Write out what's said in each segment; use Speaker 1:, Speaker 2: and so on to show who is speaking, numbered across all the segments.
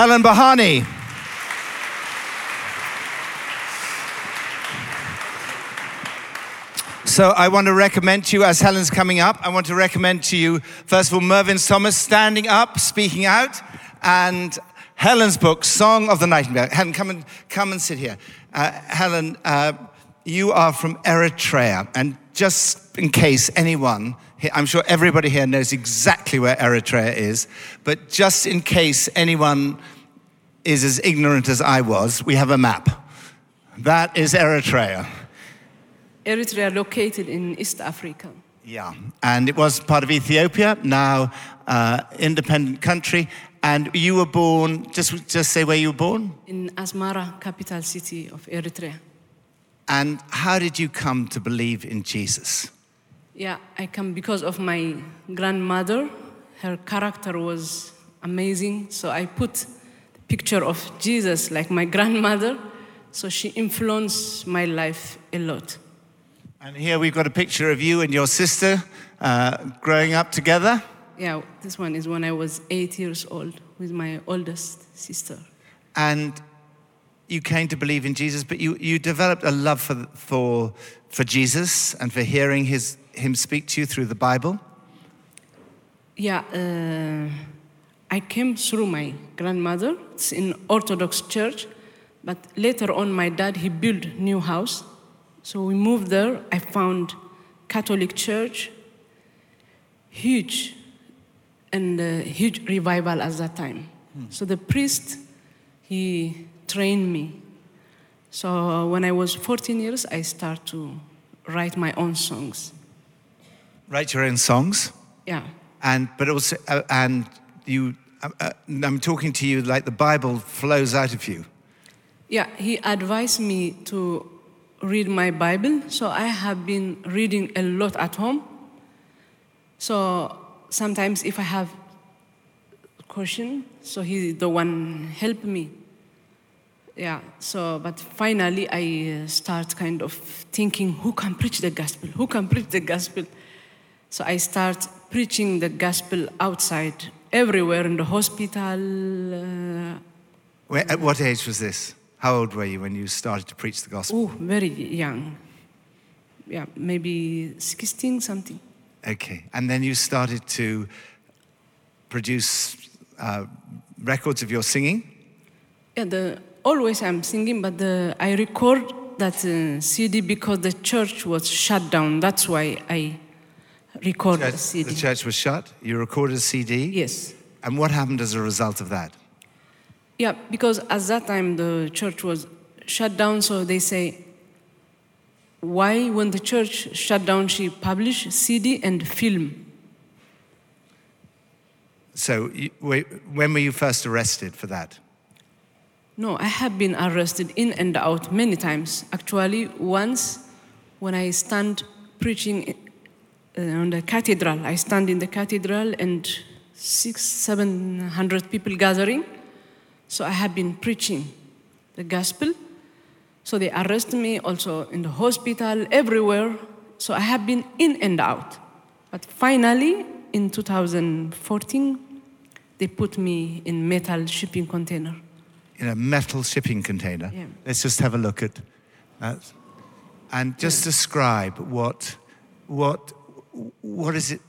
Speaker 1: Helen Berhane. So I want to recommend to you, as Helen's coming up, I want to recommend to you, first of all, Mervyn Thomas standing up, speaking out, and Helen's book, Song of the Nightingale. Helen, come and, come and sit here. Uh, Helen, uh, you are from Eritrea, and just in case anyone, I'm sure everybody here knows exactly where Eritrea is, but just in case anyone is as ignorant as I was, we have a map. That is Eritrea.
Speaker 2: Eritrea located in East Africa.
Speaker 1: Yeah, and it was part of Ethiopia, now uh, independent country. And you were born, just, just say where you were born?
Speaker 2: In Asmara, capital city of Eritrea.
Speaker 1: And how did you come to believe in Jesus?
Speaker 2: Yeah, I come because of my grandmother. Her character was amazing, so I put the picture of Jesus like my grandmother, so she influenced my life a lot.
Speaker 1: And here we've got a picture of you and your sister uh, growing up together.
Speaker 2: Yeah, this one is when I was eight years old with my oldest sister.
Speaker 1: And you came to believe in Jesus, but you, you developed a love for, for, for Jesus and for hearing his, him speak to you through the Bible.
Speaker 2: Yeah, uh, I came through my grandmother. It's in Orthodox church, but later on, my dad he built new house, so we moved there. I found Catholic church, huge, and uh, huge revival at that time. So the priest he trained me. So when I was 14 years, I started to write my own songs.
Speaker 1: Write your own songs,
Speaker 2: Yeah.
Speaker 1: and but also uh, and you. Uh, uh, I'm talking to you like the Bible flows out of you.
Speaker 2: Yeah, he advised me to read my Bible, so I have been reading a lot at home. So sometimes if I have a question, so he the one help me. Yeah, so but finally I uh, start kind of thinking who can preach the gospel? Who can preach the gospel? So I start preaching the gospel outside, everywhere in the hospital, uh,
Speaker 1: Where, at what age was this? How old were you when you started to preach the gospel?
Speaker 2: Oh, very young. Yeah, maybe 16 something.
Speaker 1: Okay, and then you started to produce uh, records of your singing.
Speaker 2: Yeah, the, always I'm singing, but the, I record that uh, CD because the church was shut down. That's why I record the CD.
Speaker 1: the church was shut. You recorded a CD.
Speaker 2: Yes.
Speaker 1: And what happened as a result of that?
Speaker 2: Yeah, because at that time the church was shut down, so they say, why, when the church shut down, she published CD and film?
Speaker 1: So, you, wait, when were you first arrested for that?
Speaker 2: No, I have been arrested in and out many times. Actually, once when I stand preaching uh, on the cathedral, I stand in the cathedral and six, seven hundred people gathering. So I have been preaching the gospel. So they arrest me also in the hospital, everywhere. So I have been in and out. But finally, in 2014, they put me in metal shipping container.
Speaker 1: In a metal shipping container.
Speaker 2: Yeah.
Speaker 1: Let's just have a look at that. And just describe what, what, what is it?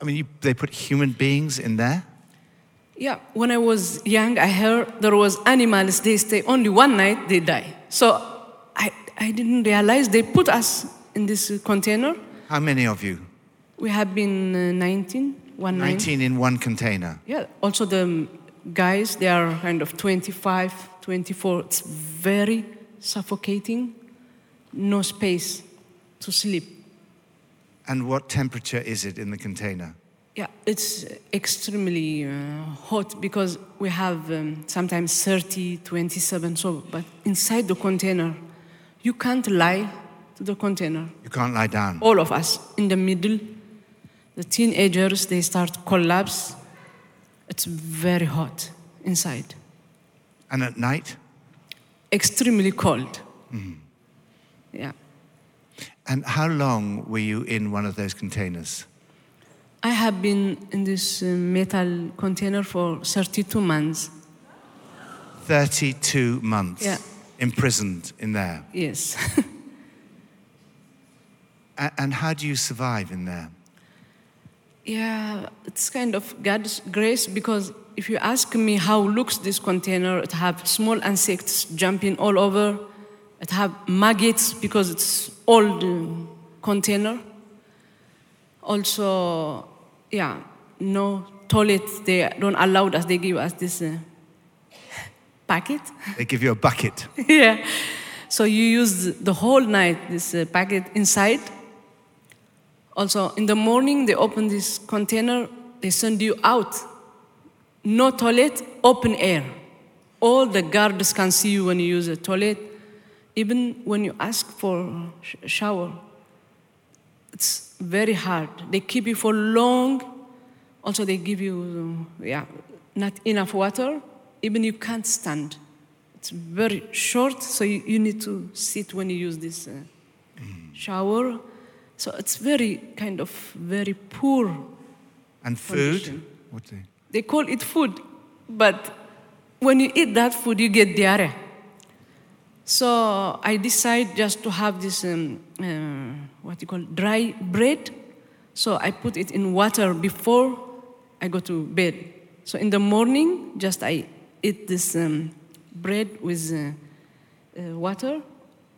Speaker 1: I mean, you, they put human beings in there.
Speaker 2: Yeah, when I was young, I heard there was animals. They stay only one night, they die. So I, I didn't realize they put us in this container.
Speaker 1: How many of you?
Speaker 2: We have been uh, 19, one nine.
Speaker 1: 19 in one container.
Speaker 2: Yeah. Also the guys, they are kind of 25, 24. It's very suffocating. No space to sleep.
Speaker 1: And what temperature is it in the container?
Speaker 2: Yeah, it's extremely uh, hot because we have um, sometimes 30, 27. So, but inside the container, you can't lie to the container.
Speaker 1: You can't lie down.
Speaker 2: All of us in the middle, the teenagers, they start collapse. It's very hot inside,
Speaker 1: And at night?
Speaker 2: extremely cold. Yeah,
Speaker 1: And how long were you in one of those containers?
Speaker 2: I have been in this uh, metal container for 32 months.
Speaker 1: 32 months
Speaker 2: Yeah.
Speaker 1: imprisoned in there.
Speaker 2: Yes.
Speaker 1: And how do you survive in there?
Speaker 2: Yeah, it's kind of God's grace because if you ask me how looks this container, it have small insects jumping all over. It have maggots because it's old container. Also, yeah, no toilet. They don't allow us. They give us this uh, packet.
Speaker 1: They give you a bucket.
Speaker 2: yeah. So you use the whole night this uh, packet inside. Also, in the morning, they open this container, they send you out. No toilet, open air. All the guards can see you when you use a toilet. Even when you ask for sh- shower, it's very hard. They keep you for long. Also, they give you, yeah, not enough water. Even you can't stand. It's very short, so you, you need to sit when you use this uh, shower. So it's very kind of very poor.
Speaker 1: And food?
Speaker 2: Condition.
Speaker 1: What you-
Speaker 2: They call it food, but when you eat that food, you get diarrhea. So I decide just to have this um, uh, what you call dry bread. So I put it in water before I go to bed. So in the morning, just I eat this um, bread with uh, uh, water.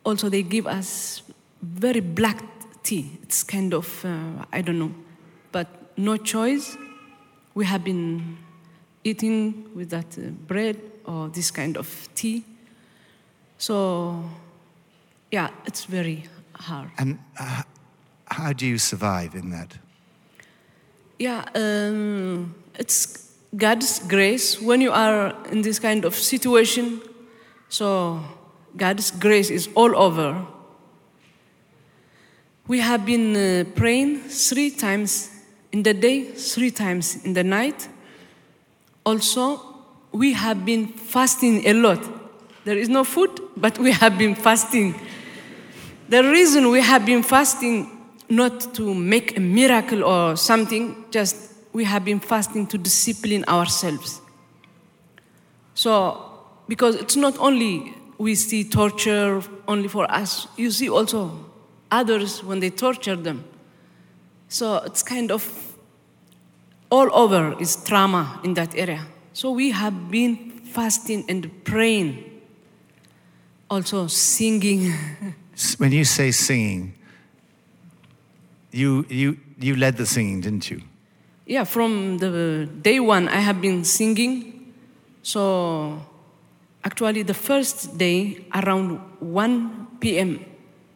Speaker 2: Also, they give us very black tea. It's kind of uh, I don't know, but no choice. We have been eating with that uh, bread or this kind of tea. So, yeah, it's very hard.
Speaker 1: And uh, how do you survive in that?
Speaker 2: Yeah, um, it's God's grace when you are in this kind of situation. So, God's grace is all over. We have been uh, praying three times in the day, three times in the night. Also, we have been fasting a lot. There is no food, but we have been fasting. The reason we have been fasting, not to make a miracle or something, just we have been fasting to discipline ourselves. So, because it's not only we see torture only for us, you see also others when they torture them. So it's kind of all over is trauma in that area. So we have been fasting and praying, also singing.
Speaker 1: When you say singing, you, you, you led the singing, didn't you?
Speaker 2: Yeah, from the day one, I have been singing. So, actually, the first day around 1 p.m.,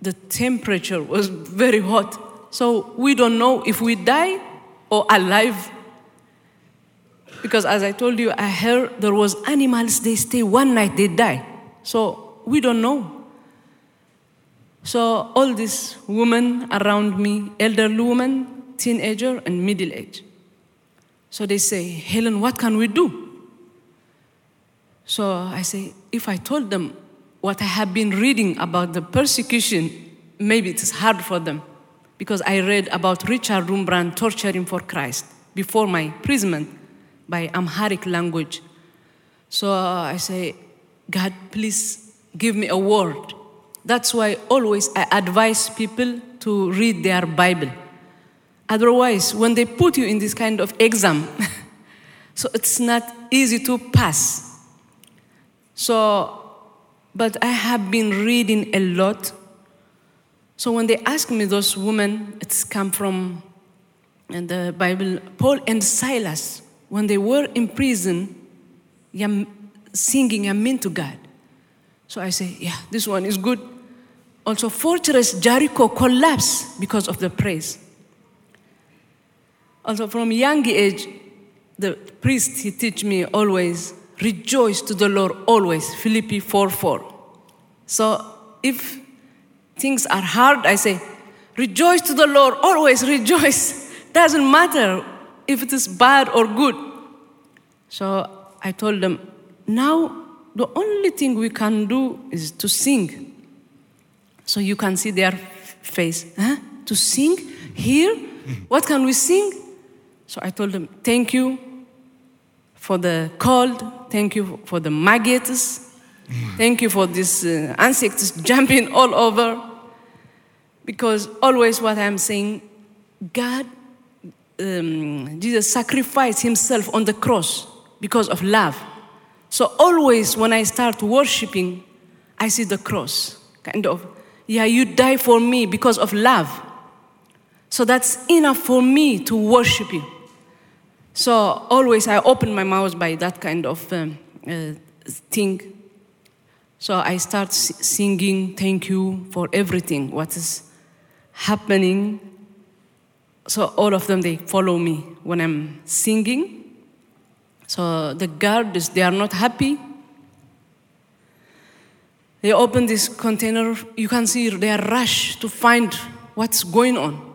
Speaker 2: the temperature was very hot. So, we don't know if we die or alive. Because, as I told you, I heard there was animals, they stay one night, they die. So, we don't know. So, all these women around me, elderly women, teenager, and middle age. So they say, Helen, what can we do? So I say, if I told them what I have been reading about the persecution, maybe it is hard for them. Because I read about Richard Wurmbrand torturing for Christ before my imprisonment by Amharic language. So uh, I say, God, please give me a word. That's why always I advise people to read their Bible. Otherwise, when they put you in this kind of exam, so it's not easy to pass. So, but I have been reading a lot. So when they ask me those women, it's come from in the Bible, Paul and Silas, when they were in prison, singing Amen to God. So I say, yeah, this one is good. Also, fortress Jericho collapsed because of the praise. Also, from young age, the priest he teach me always rejoice to the Lord always. Philippi 4 4. So if things are hard, I say rejoice to the Lord always. Rejoice. Doesn't matter if it is bad or good. So I told them now the only thing we can do is to sing. So you can see their face. Huh? To sing here? What can we sing? So I told them, thank you for the cold, thank you for the maggots, thank you for these uh, insects jumping all over. Because always what I'm saying, God, um, Jesus sacrificed himself on the cross because of love. So always when I start worshiping, I see the cross, kind of, yeah, you die for me because of love. So that's enough for me to worship you. So always I open my mouth by that kind of um, uh, thing. So I start singing, thank you for everything, what is happening. So all of them, they follow me when I'm singing. So the guards, they are not happy. They open this container, you can see they are rush to find what's going on.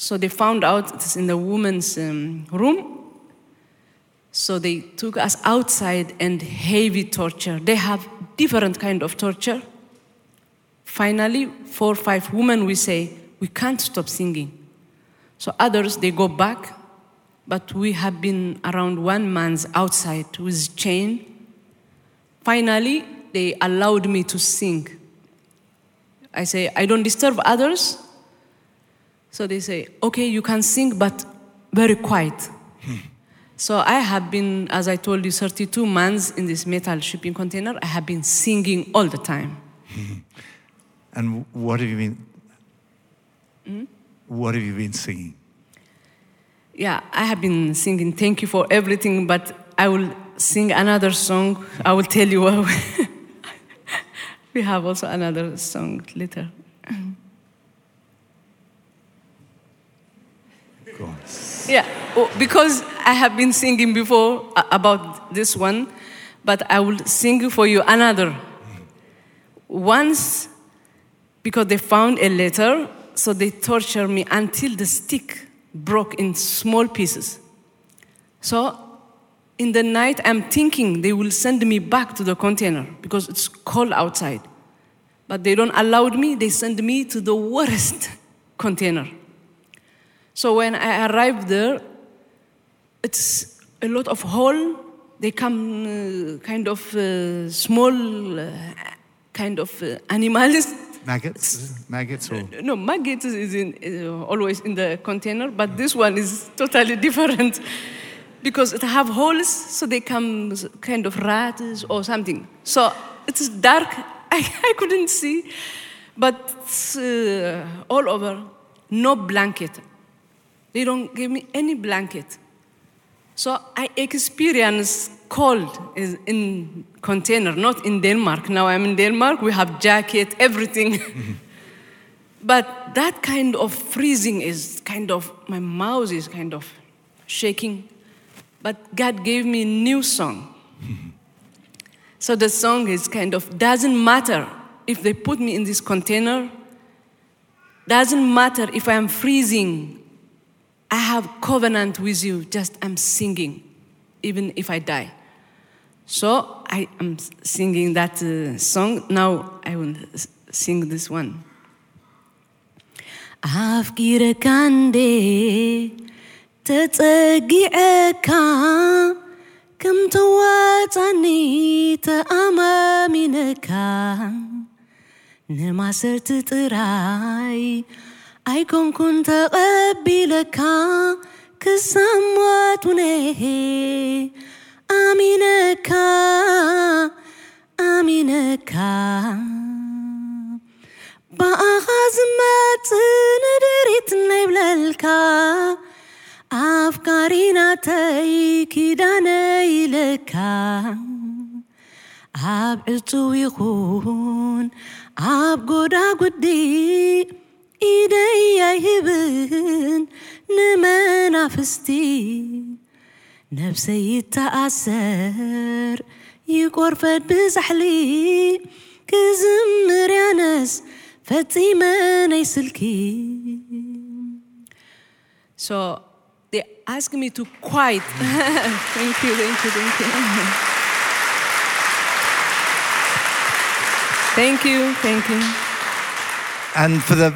Speaker 2: So they found out it's in the woman's um, room. So they took us outside and heavy torture. They have different kind of torture. Finally, four or five women, we say, we can't stop singing. So others, they go back, but we have been around one month outside with chain. Finally, they allowed me to sing. I say, I don't disturb others. So they say, okay, you can sing, but very quiet. so I have been, as I told you, 32 months in this metal shipping container. I have been singing all the time.
Speaker 1: And what have you been? Hmm? What have you been singing?
Speaker 2: Yeah, I have been singing thank you for everything, but I will sing another song. I will tell you what. we have also another song later. Yeah, oh, because I have been singing before uh, about this one, but I will sing for you another. Once, because they found a letter, so they tortured me until the stick broke in small pieces. So, in the night, I'm thinking they will send me back to the container because it's cold outside. But they don't allow me, they send me to the worst container. So when I arrived there, it's a lot of hole. They come uh, kind of uh, small, uh, kind of uh, animals.
Speaker 1: Maggots? Maggots or?
Speaker 2: No, maggots is in, uh, always in the container, but this one is totally different because it have holes, so they come kind of rats or something. So it's dark. I, I couldn't see, but uh, all over, no blanket. They don't give me any blanket. So I experience cold in container, not in Denmark. Now I'm in Denmark, we have jacket, everything. but that kind of freezing is kind of, my mouth is kind of shaking. But God gave me a new song. so the song is kind of, doesn't matter if they put me in this container, doesn't matter if I'm freezing, I have covenant with you, just I'm singing, even if I die. So I am singing that uh, song. Now I will s- sing this one. ኣፍቂረካ እንዴ ተጸጊዐካ ከም ተዋፃኒ ተኣማሚነካ ንማሰርቲ ጥራይ አይኮንኩን ተቀቢ ለካ ክሳሟቱነ አሚነካ አሚነካ። በኣኻ ዝመፅእ ንድሪት ናይብለልካ ኣፍካሪናተይ ኪዳነ ይለካ። ኣብ ዕፁብ ይኹን ኣብ ጎዳ ጉዲእ ኢደይ ኣይህብን ንመናፍስቲ ነፍሰይ ይተኣሰር ይቆርፈድ ብዛሕሊ ክዝምር ያነስ ፈጺመ ናይ ስልኪ So they asked me to quiet. thank you, thank you, thank you. thank you, thank you.
Speaker 1: And for the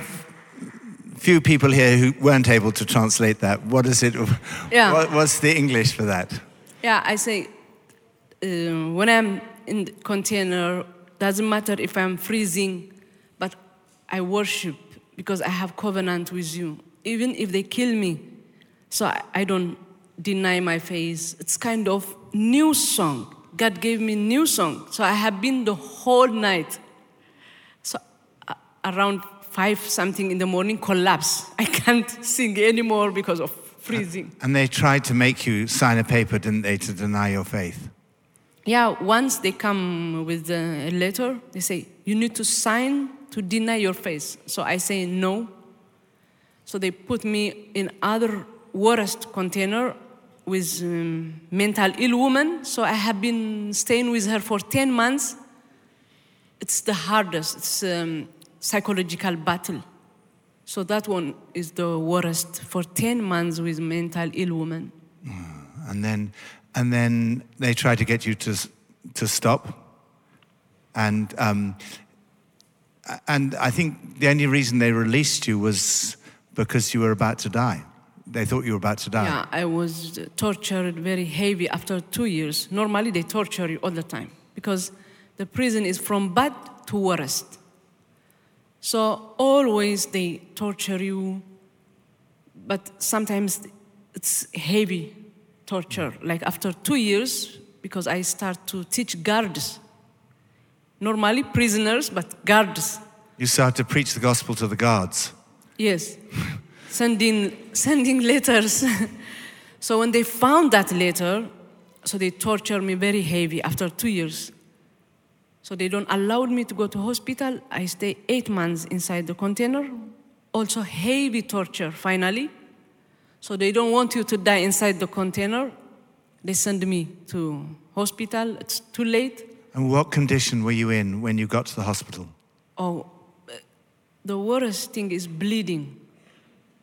Speaker 1: few people here who weren't able to translate that. What is it?
Speaker 2: Yeah.
Speaker 1: What, what's the English for that?
Speaker 2: Yeah, I say uh, when I'm in the container, doesn't matter if I'm freezing, but I worship because I have covenant with you. Even if they kill me, so I, I don't deny my faith. It's kind of new song. God gave me new song, so I have been the whole night. So uh, around five something in the morning, collapse. I can't sing anymore because of freezing.
Speaker 1: And they tried to make you sign a paper, didn't they, to deny your faith?
Speaker 2: Yeah, once they come with a letter, they say, you need to sign to deny your faith. So I say no. So they put me in other worst container with um, mental ill woman. So I have been staying with her for 10 months. It's the hardest. It's um, psychological battle. So that one is the worst for 10 months with mental ill woman.
Speaker 1: And then, and then they try to get you to, to stop. And, um, and I think the only reason they released you was because you were about to die. They thought you were about to die.
Speaker 2: Yeah, I was tortured very heavy after two years. Normally, they torture you all the time because the prison is from bad to worst. So always they torture you, but sometimes it's heavy torture. Like after two years, because I start to teach guards. Normally prisoners, but guards.
Speaker 1: You start to preach the gospel to the guards.
Speaker 2: Yes, sending sending letters. so when they found that letter, so they tortured me very heavy after two years. So they don't allow me to go to hospital. I stay eight months inside the container. Also heavy torture. Finally, so they don't want you to die inside the container. They send me to hospital. It's too late.
Speaker 1: And what condition were you in when you got to the hospital?
Speaker 2: Oh, the worst thing is bleeding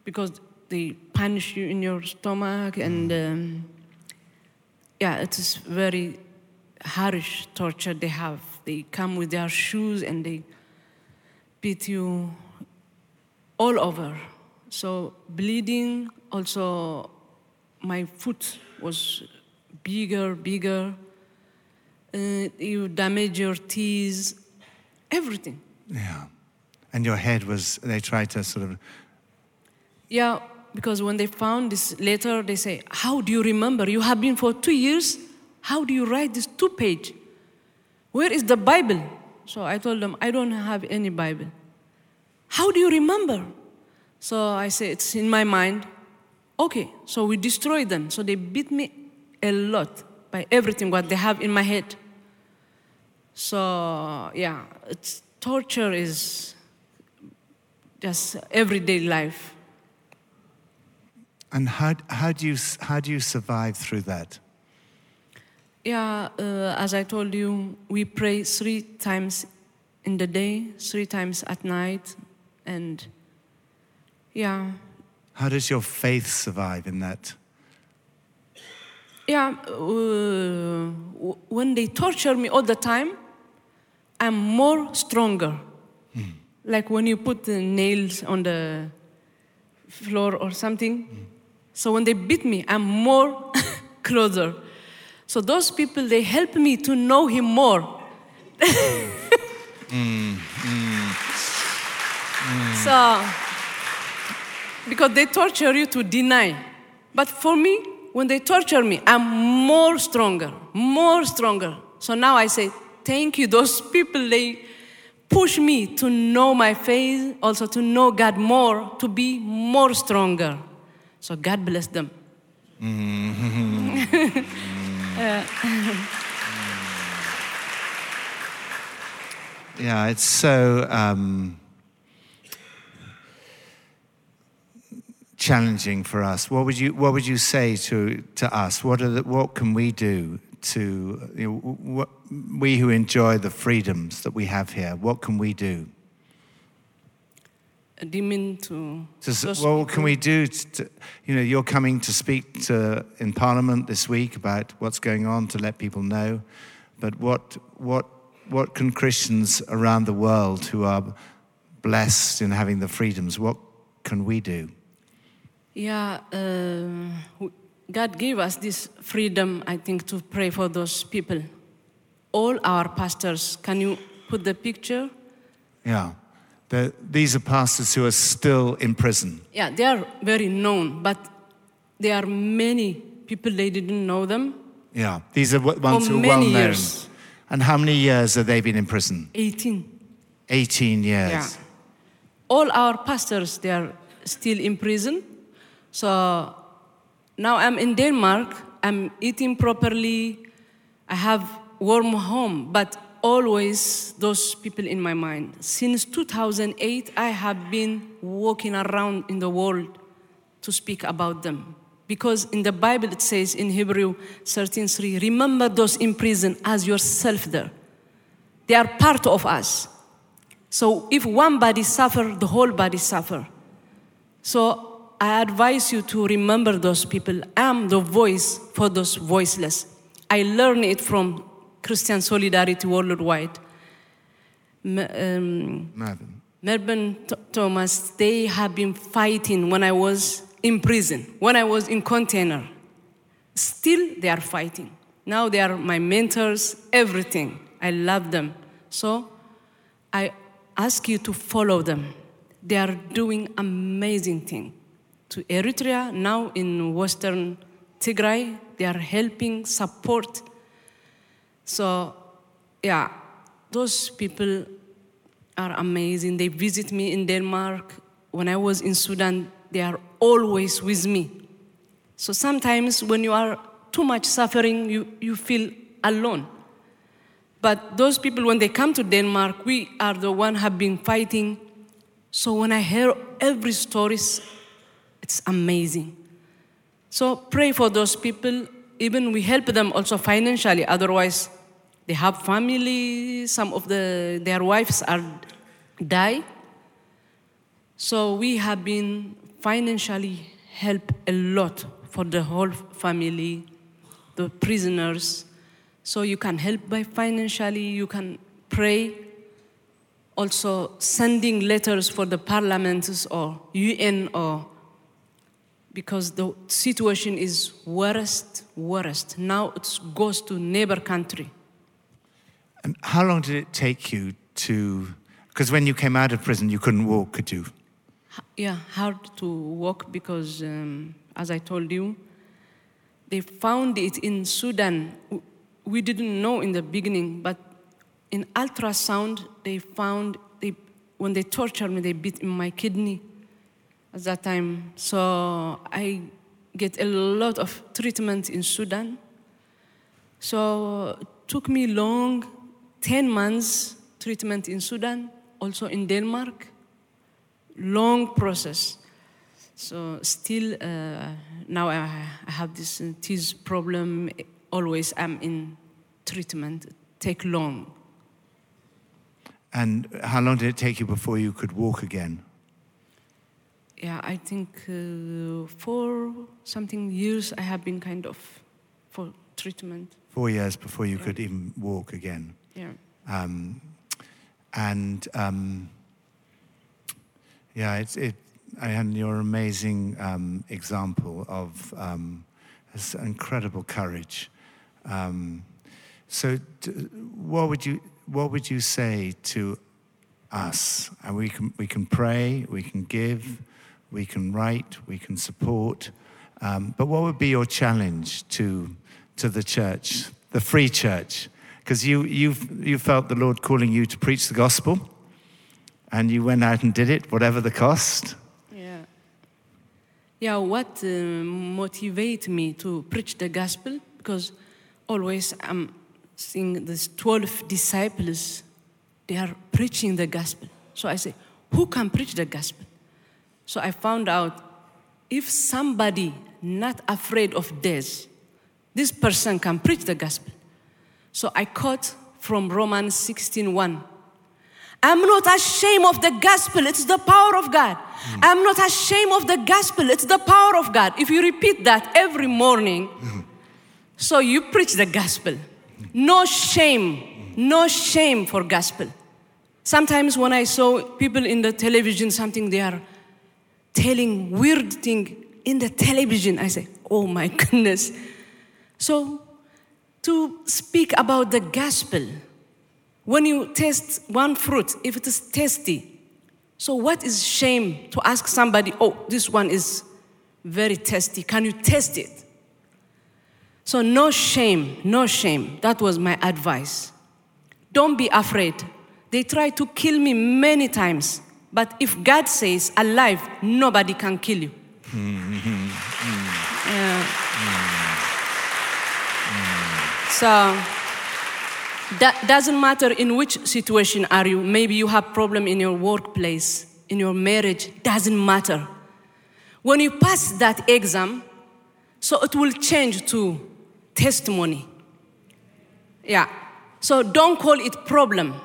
Speaker 2: because they punch you in your stomach and um, yeah, it is very harsh torture they have. They come with their shoes and they beat you all over. So bleeding, also my foot was bigger, bigger. Uh, you damage your teeth, everything.
Speaker 1: Yeah. And your head was, they tried to sort of,
Speaker 2: Yeah, because when they found this letter, they say, How do you remember? You have been for two years. How do you write this two page? Where is the Bible? So I told them, I don't have any Bible. How do you remember? So I say, It's in my mind. Okay, so we destroy them. So they beat me a lot by everything what they have in my head. So yeah, it's torture is just everyday life.
Speaker 1: and how, how, do you, how do you survive through that?
Speaker 2: Yeah, uh, as I told you, we pray three times in the day, three times at night, and yeah,
Speaker 1: How does your faith survive in that?
Speaker 2: yeah. Uh, when they torture me all the time, I'm more stronger. Like when you put the nails on the floor or something. So when they beat me, I'm more closer. So those people, they help me to know him more. Mm, mm, mm. So, because they torture you to deny. But for me, when they torture me, I'm more stronger, more stronger. So now I say, thank you. Those people, they push me to know my faith, also to know God more, to be more stronger. So God bless them. Mm-hmm.
Speaker 1: Yeah, yeah, it's so um, challenging for us. What would you What would you say to to us? What are the, What can we do to you know, what, we who enjoy the freedoms that we have here? What can we do?
Speaker 2: Mean to?
Speaker 1: To, well, what can we do? To, you know, you're coming to speak to, in Parliament this week about what's going on to let people know. But what, what, what can Christians around the world who are blessed in having the freedoms, what, can we do?
Speaker 2: Yeah, uh, God gave us this freedom, I think, to pray for those people. All our pastors, can you put the picture?
Speaker 1: Yeah. The, these are pastors who are still in prison.
Speaker 2: Yeah, they are very known, but there are many people they didn't know them.
Speaker 1: Yeah. These are ones who are well known.
Speaker 2: years.
Speaker 1: And how many years have they been in prison?
Speaker 2: 18.
Speaker 1: 18 years.
Speaker 2: Yeah. All our pastors, they are still in prison. So now I'm in Denmark. I'm eating properly. I have warm home, but always those people in my mind. Since 2008, I have been walking around in the world to speak about them. Because in the Bible it says in Hebrew 13:3, remember those in prison as yourself there. They are part of us. So if one body suffer, the whole body suffer. So I advise you to remember those people. I'm the voice for those voiceless. I learned it from Christian Solidarity Worldwide. Um.
Speaker 1: Mervyn
Speaker 2: Thomas, they have been fighting when I was in prison, when I was in container. Still, they are fighting. Now they are my mentors, everything. I love them. So I ask you to follow them. They are doing amazing thing. To Eritrea, now in Western Tigray, they are helping support. So, yeah, those people are amazing. They visit me in Denmark. When I was in Sudan, they are always with me. So sometimes when you are too much suffering, you, you feel alone. But those people, when they come to Denmark, we are the one have been fighting. So when I hear every stories, it's amazing. So pray for those people. Even we help them also financially. Otherwise, they have family. Some of the their wives are die. So we have been financially help a lot for the whole family, the prisoners. So you can help by financially. You can pray. Also sending letters for the parliaments or UN or because the situation is worst, worst. Now it goes to neighbor country.
Speaker 1: And how long did it take you to? Because when you came out of prison, you couldn't walk, could you?
Speaker 2: Yeah, hard to walk because, um, as I told you, they found it in Sudan. We didn't know in the beginning, but in ultrasound, they found they, when they tortured me, they bit in my kidney at that time. So I get a lot of treatment in Sudan. So it took me long, 10 months treatment in Sudan, also in Denmark. Long process. So still, uh, now I, I have this uh, teeth problem. Always I'm in treatment. Take long.
Speaker 1: And how long did it take you before you could walk again?
Speaker 2: Yeah, I think uh, for something years I have been kind of for treatment.
Speaker 1: Four years before you could even walk again.
Speaker 2: Yeah.
Speaker 1: Um, and um, yeah, it's it. And you're an amazing um, example of um, this incredible courage. Um, so, d- what would you what would you say to us? And we can we can pray, we can give, we can write, we can support. Um, but what would be your challenge to to the church, the free church? Because you you you felt the Lord calling you to preach the gospel, and you went out and did it, whatever the cost.
Speaker 2: Yeah. Yeah, what uh, me to preach the gospel? Because always I'm seeing these 12 disciples, they are preaching the gospel. So I say, who can preach the gospel? So I found out if somebody not afraid of death, this person can preach the gospel. So I quote from Romans 16:1. I'm not ashamed of the gospel. It's the power of God. Hmm. I'm not ashamed of the gospel. It's the power of God. If you repeat that every morning, hmm. so you preach the gospel. No shame. No shame for gospel. Sometimes when I saw people in the television, something they are telling weird thing in the television. I say, oh my goodness. So to speak about the gospel, when you taste one fruit, if it is tasty, so what is shame to ask somebody, oh, this one is very tasty. Can you taste it? So no shame, no shame. That was my advice. Don't be afraid. They tried to kill me many times, but if God says alive, nobody can kill you. Mm-hmm. Mm-hmm. Yeah. Mm-hmm. So that doesn't matter in which situation are you. Maybe you have problem in your workplace, in your marriage. Doesn't matter. When you pass that exam, so it will change to testimony. Yeah. So don't call it problem.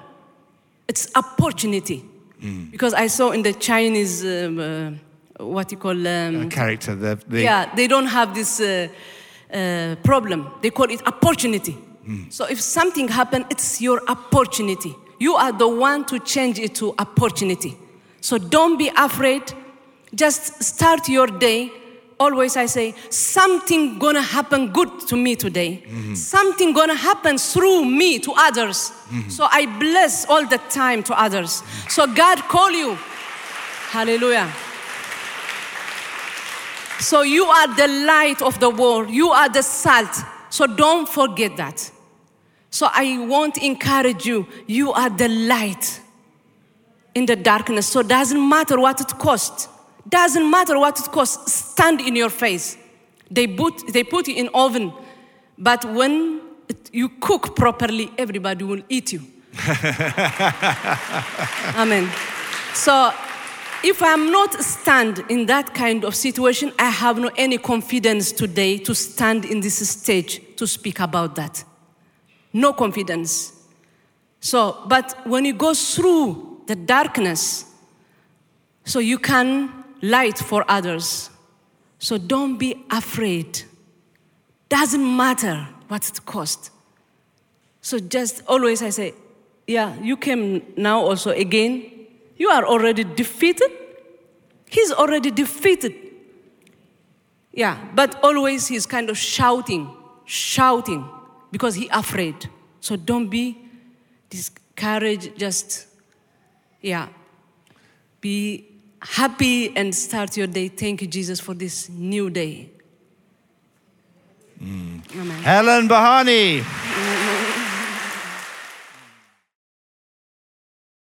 Speaker 2: It's opportunity. Because I saw in the Chinese, um, uh, what you call, um,
Speaker 1: Character, the, the
Speaker 2: yeah, they don't have this uh, uh, problem. They call it opportunity. So if something happen, it's your opportunity. You are the one to change it to opportunity. So don't be afraid. Just start your day. Always I say, something gonna happen good to me today. Something gonna happen through me to others. So I bless all the time to others. So God call you. Hallelujah. So you are the light of the world. You are the salt. So don't forget that. So I want to encourage you. You are the light in the darkness. So doesn't matter what it costs. Doesn't matter what it costs. Stand in your face. They put they put you in oven, but when it, you cook properly, everybody will eat you. Amen. So if I'm not stand in that kind of situation, I have no any confidence today to stand in this stage to speak about that. No confidence. So, but when you go through the darkness, so you can light for others. So don't be afraid. Doesn't matter what it cost. So just always I say, yeah, you came now also again. You are already defeated. He's already defeated. Yeah, but always he's kind of shouting, shouting because he afraid. So don't be discouraged. Just yeah, be happy and start your day. Thank you, Jesus, for this new day. Mm. Amen.
Speaker 1: Helen Berhane. Mm-hmm.